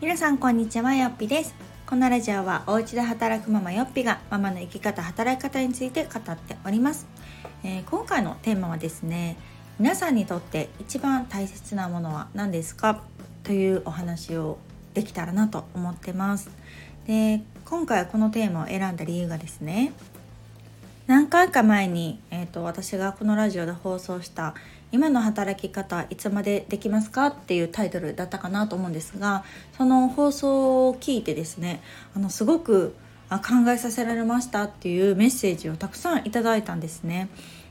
皆さんこんにちはよっぴです。このラジオはお家で働くママよっぴがママの生き方働き方について語っております、えー、今回のテーマはですね皆さんにとって一番大切なものは何ですか？というお話をできたらなと思ってます。で今回はこのテーマを選んだ理由がですね何回か前に、えーと、私がこのラジオで放送した「今の働き方いつまでできますか?」っていうタイトルだったかなと思うんですがその放送を聞いてですねあのすごく考えさせられましたっていうメッセージをたくさんいただいたんですね。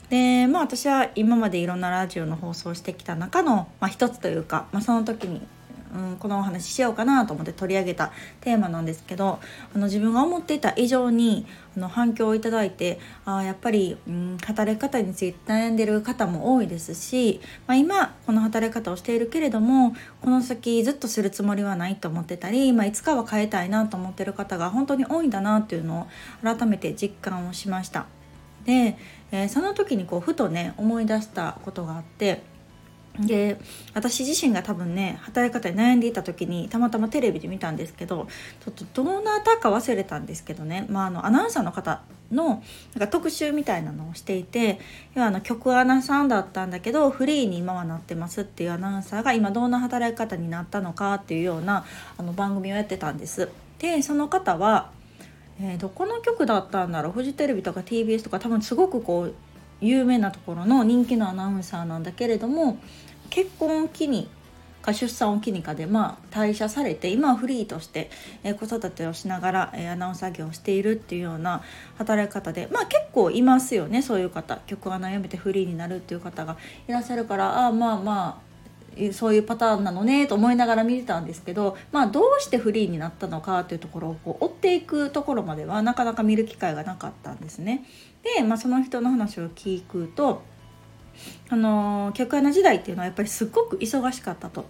でまあ私は今までいろんなラジオの放送をしてきた中の、まあ、一つというか、まあ、その時にうん、このお話しようかなと思って取り上げたテーマなんですけどあの自分が思っていた以上にあの反響をいただいてあやっぱり、うん、働き方について悩んでる方も多いですし、まあ、今この働き方をしているけれどもこの先ずっとするつもりはないと思ってたり、まあ、いつかは変えたいなと思ってる方が本当に多いんだなっていうのを改めて実感をしました。で、えー、その時にこうふとね思い出したことがあってで私自身が多分ね働き方に悩んでいた時にたまたまテレビで見たんですけどちょっとどなたか忘れたんですけどね、まあ、あのアナウンサーの方のなんか特集みたいなのをしていて要はあの曲アナさんだったんだけどフリーに今はなってますっていうアナウンサーが今どんな働き方になったのかっていうようなあの番組をやってたんです。でその方は、えー、どこの局だったんだろう？フジテレビとか TBS とか多分すごくこう有名なところの人気のアナウンサーなんだけれども結婚を機にか出産を機にかで、まあ、退社されて今はフリーとして、え、子育てをしながら、えー、アナウンサー業をしているっていうような働き方で、まあ、結構いますよねそういう方曲穴やめてフリーになるっていう方がいらっしゃるからああまあまあそういうパターンなのねと思いながら見てたんですけど、まあ、どうしてフリーになったのかというところをこう追っていくところまではなかなか見る機会がなかったんですね。で、まあ、その人の話を聞くとあの客穴時代っていうのはやっぱりすっごく忙しかったと。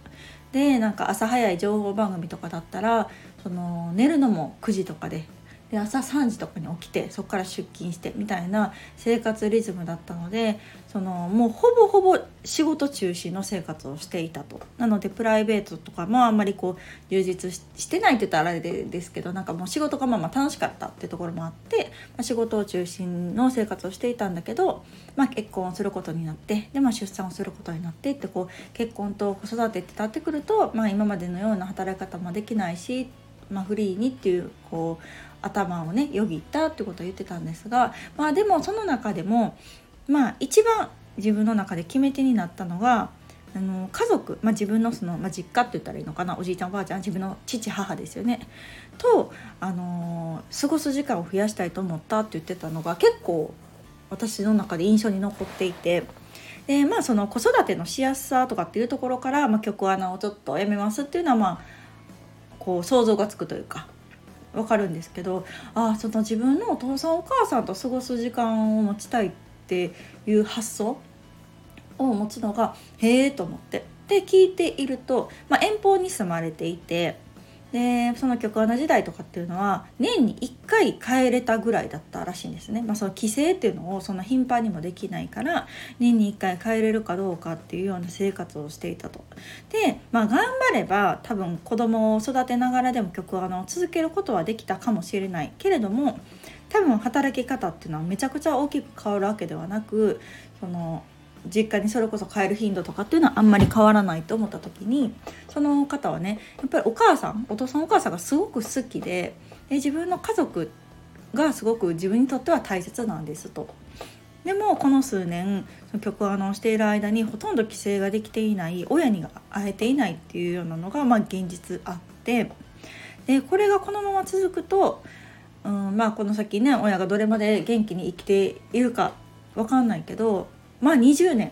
でなんか朝早い情報番組とかだったらその寝るのも9時とかでで朝3時とかに起きてそこから出勤してみたいな生活リズムだったのでそのもうほぼほぼ仕事中心の生活をしていたと。なのでプライベートとかもあんまりこう充実してないって言ったらあれですけどなんかもう仕事がまあまあ楽しかったっていうところもあって、まあ、仕事を中心の生活をしていたんだけど、まあ、結婚をすることになってで、まあ、出産をすることになってってこう結婚と子育てって立ってくると、まあ、今までのような働き方もできないしまあ、フリーにっていうこう頭をねよぎったってことを言ってたんですがまあでもその中でもまあ一番自分の中で決め手になったのがあの家族、まあ、自分のその、まあ、実家って言ったらいいのかなおじいちゃんおばあちゃん自分の父母ですよねと、あの過ごす時間を増やしたいと思ったって言ってたのが結構私の中で印象に残っていて。でまあその子育てのしやすさとかっていうところから、まあ、曲穴をちょっとやめますっていうのはまあこう想像がつくというかわかるんですけどあその自分のお父さんお母さんと過ごす時間を持ちたいっていう発想を持つのがへえと思って。で聞いていると、まあ、遠方に住まれていてでその曲穴時代とかっていうのは年に1回帰れたぐらいだったらしいんですね、まあ、その帰省っていうのをそんな頻繁にもできないから年に1回帰れるかどうかっていうような生活をしていたと。で、まあ、頑張れば多分子供を育てながらでも曲穴を続けることはできたかもしれないけれども多分働き方っていうのはめちゃくちゃ大きく変わるわけではなくその実家にそれこそ帰る頻度とかっていうのはあんまり変わらないと思った時にその方はねやっぱりお母さんお父さんお母さんがすごく好きでで自分の家族がすごく自分にとっては大切なんですと。でもこの数年その曲穴をしている間にほとんど帰省ができていない親に会えていないっていうようなのがまあ現実あってでこれがこのまま続くと、うん、まあこの先ね親がどれまで元気に生きているか分かんないけどまあ20年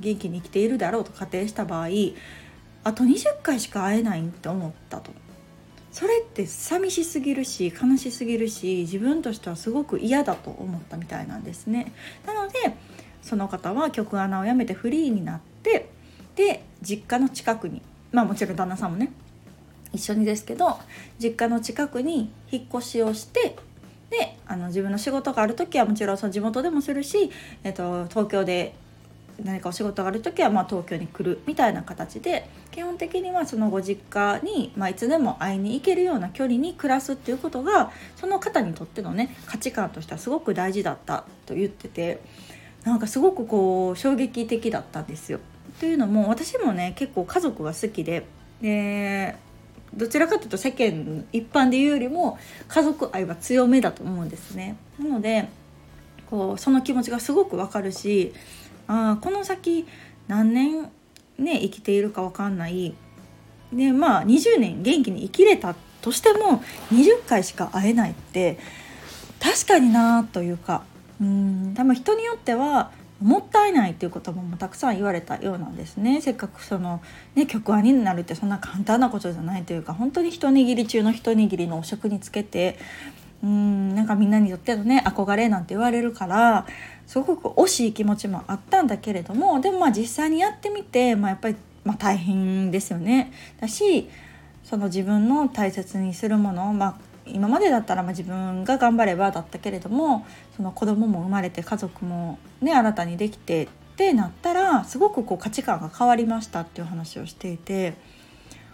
元気に生きているだろうと仮定した場合あと20回しか会えないって思ったと。それって寂しすぎるし悲しすぎるし自分としてはすごく嫌だと思ったみたいなんですね。なのでその方は曲穴をやめてフリーになってで実家の近くにまあもちろん旦那さんもね一緒にですけど実家の近くに引っ越しをしてであの自分の仕事がある時はもちろんその地元でもするし、えっと、東京で何かお仕事がある時はまあ東京に来るみたいな形で基本的にはそのご実家に、まあ、いつでも会いに行けるような距離に暮らすっていうことがその方にとってのね価値観としてはすごく大事だったと言っててなんかすごくこう衝撃的だったんですよ。というのも私もね結構家族が好きででどちらかというと世間一般で言うよりも家族愛は強めだと思うんですね。なのでこうその気持ちがすごくわかるしあこの先何年ね生きているか分かんない。でまあ20年元気に生きれたとしても20回しか会えないって確かになというか。うん。多分人によってはもったいないっていう言葉もたくさん言われたようなんですねせっかくその、ね、局アニになるってそんな簡単なことじゃないというか本当に一握り中の一握りのお食につけてうんなんかみんなにとってのね憧れなんて言われるからすごく惜しい気持ちもあったんだけれどもでもまあ実際にやってみて、まあ、やっぱり、まあ、大変ですよね。だしその自分の大切にするもの、まあ、今までだったらまあ自分が頑張ればだったけれどもその子供も生まれて家族もね新たにできてってなったらすごくこう価値観が変わりましたっていう話をしていて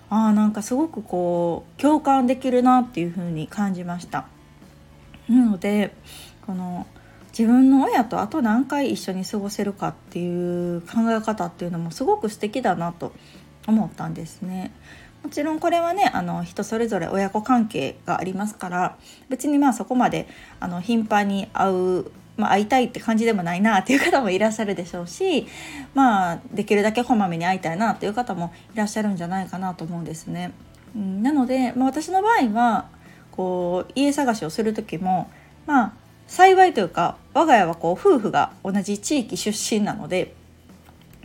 ああなんかすごくこう共感できるなっていうふうに感じました。なのでこの自分の親とあと何回一緒に過ごせるかっていう考え方っていうのもすごく素敵だなと思ったんですね。もちろんこれはねあの人それぞれ親子関係がありますから別にまあそこまであの頻繁に会う、まあ、会いたいって感じでもないなっていう方もいらっしゃるでしょうしまあできるだけこまめに会いたいなっていう方もいらっしゃるんじゃないかなと思うんですね。なので、まあ、私の場合はこう家探しをする時もまあ幸いというか我が家はこう夫婦が同じ地域出身なので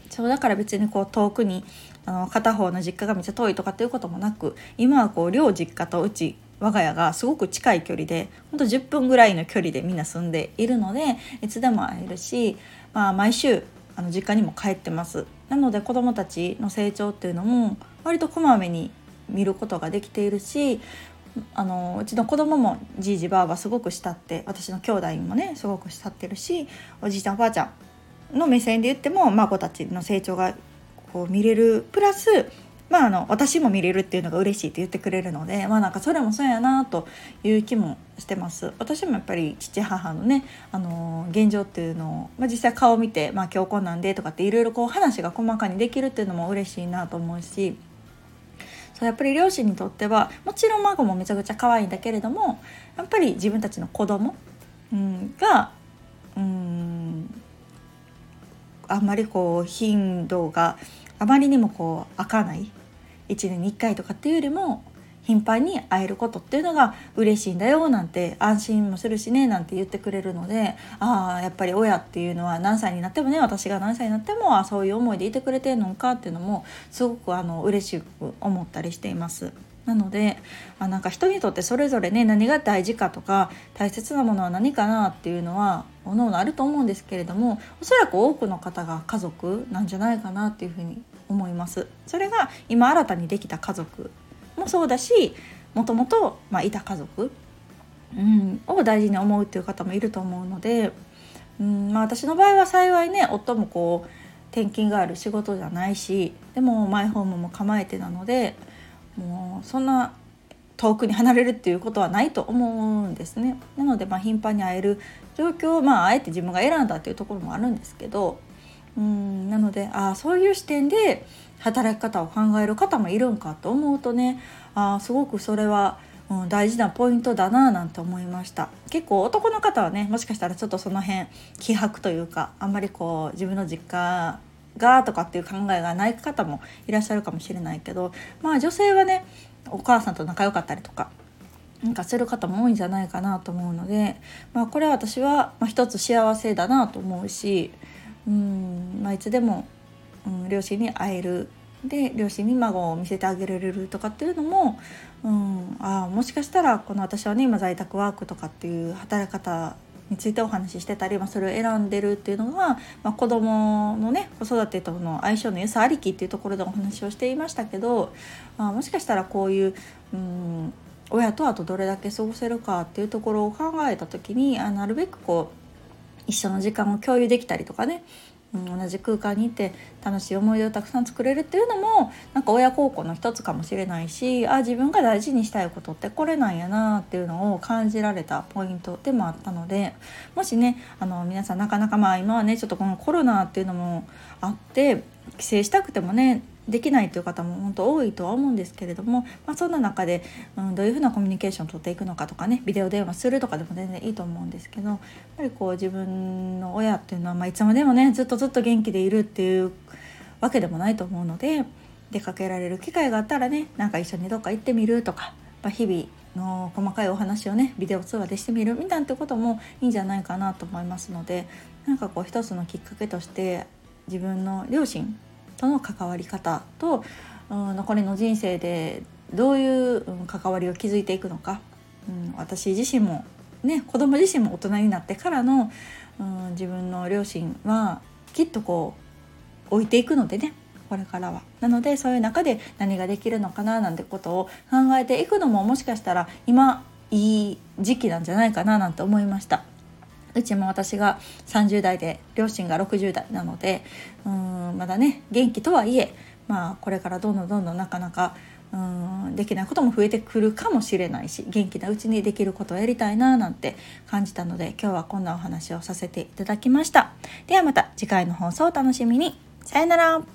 そうだから別にこう遠くにあの片方の実家がめっちゃ遠いとかっていうこともなく今はこう両実家とうち我が家がすごく近い距離でほんと10分ぐらいの距離でみんな住んでいるのでいつでも会えるし、まあ、毎週あの実家にも帰ってます。なので子どもたちの成長っていうのも割とこまめに見ることができているしあのうちの子供もじいじばあばすごく慕って私の兄弟もねすごく慕ってるしおじいちゃんおばあちゃんの目線で言っても孫たちの成長がこう見れる。プラスまあ、あの私も見れるっていうのが嬉しいって言ってくれるのでまあなんかそれもそうやなという気もしてます。私もやっぱり父母のね、あの現状っていうのを、まあ、実際顔を見て、まあ、今日こんなんでとかっていろいろこう話が細かにできるっていうのも嬉しいなと思うしそうやっぱり両親にとってはもちろん孫もめちゃくちゃ可愛いんだけれどもやっぱり自分たちの子供、うん、がうんあんまりこう頻度があまりにもこう開かない1年に1回とかっていうよりも頻繁に会えることっていうのが嬉しいんだよなんて安心もするしねなんて言ってくれるのでああやっぱり親っていうのは何歳になってもね私が何歳になってもあそういう思いでいてくれてるのかっていうのもすごくあの嬉しく思ったりしています。なのであなんか人にとってそれぞれね何が大事かとか大切なものは何かなっていうのはおのおのあると思うんですけれどもおそらく多くの方が家族なんじゃないかなっていうふうに思います。それが今新たにできた家族もそうだしもともといた家族、うん、を大事に思うっていう方もいると思うので、うんまあ、私の場合は幸いね夫もこう転勤がある仕事じゃないしでもマイホームも構えてなのでもうそんな遠くに離れるっていうことはないと思うんですね。なのでま頻繁に会える状況をまああえて自分が選んだっていうところもあるんですけどうんなのであそういう視点で働き方を考える方もいるんかと思うとねあすごくそれは、うん、大事なポイントだななんて思いました。結構男の方はねもしかしたらちょっとその辺気迫というかあんまりこう自分の実家がとかっていう考えがない方もいらっしゃるかもしれないけどまあ女性はねお母さんと仲良かったりとかなんかする方も多いんじゃないかなと思うので、まあ、これは私は一つ幸せだなと思うしうん、まあ、いつでも、うん、両親に会える。で両親に孫を見せてあげられるとかっていうのも、うん、あもしかしたらこの私はね今在宅ワークとかっていう働き方についてお話ししてたり、まあ、それを選んでるっていうのが、まあ、子どものね子育てとの相性の良さありきっていうところでお話をしていましたけど、まあ、もしかしたらこういう、うん、親とあとどれだけ過ごせるかっていうところを考えた時にあなるべくこう一緒の時間を共有できたりとかね、うん、同じ空間にいて楽しい思い出をたくさん作れるっていうのもなんか親孝行の一つかもしれないしあ自分が大事にしたいことってこれなんやなっていうのを感じられたポイントでもあったのでもしねあの皆さんなかなかまあ今はねちょっとこのコロナっていうのもあって帰省したくてもねできないという方も本当多いとは思うんですけれども、まあ、そんな中で、うん、どういうふうなコミュニケーションを取っていくのかとかねビデオ電話するとかでも全然いいと思うんですけどやっぱりこう自分の親っていうのは、まあ、いつまでもねずっとずっと元気でいるっていうわけでもないと思うので出かけられる機会があったらねなんか一緒にどっか行ってみるとか、まあ、日々の細かいお話をねビデオ通話でしてみるみたいなこともいいんじゃないかなと思いますのでなんかこう一つのきっかけとして自分の両親との関わり方と、うん、残りの人生でどういう関わりを築いていくのか、うん、私自身もね子供自身も大人になってからの、うん、自分の両親はきっとこう置いていくのでねこれからは。なのでそういう中で何ができるのかななんてことを考えていくのももしかしたら今いい時期なんじゃないかななんて思いました。うちも私が30代で両親が60代なのでうんまだね元気とはいえまあこれからどんどんどんどんなかなかうんできないことも増えてくるかもしれないし元気なうちにできることをやりたいななんて感じたので今日はこんなお話をさせていただきました。ではまた次回の放送をお楽しみに。さよなら。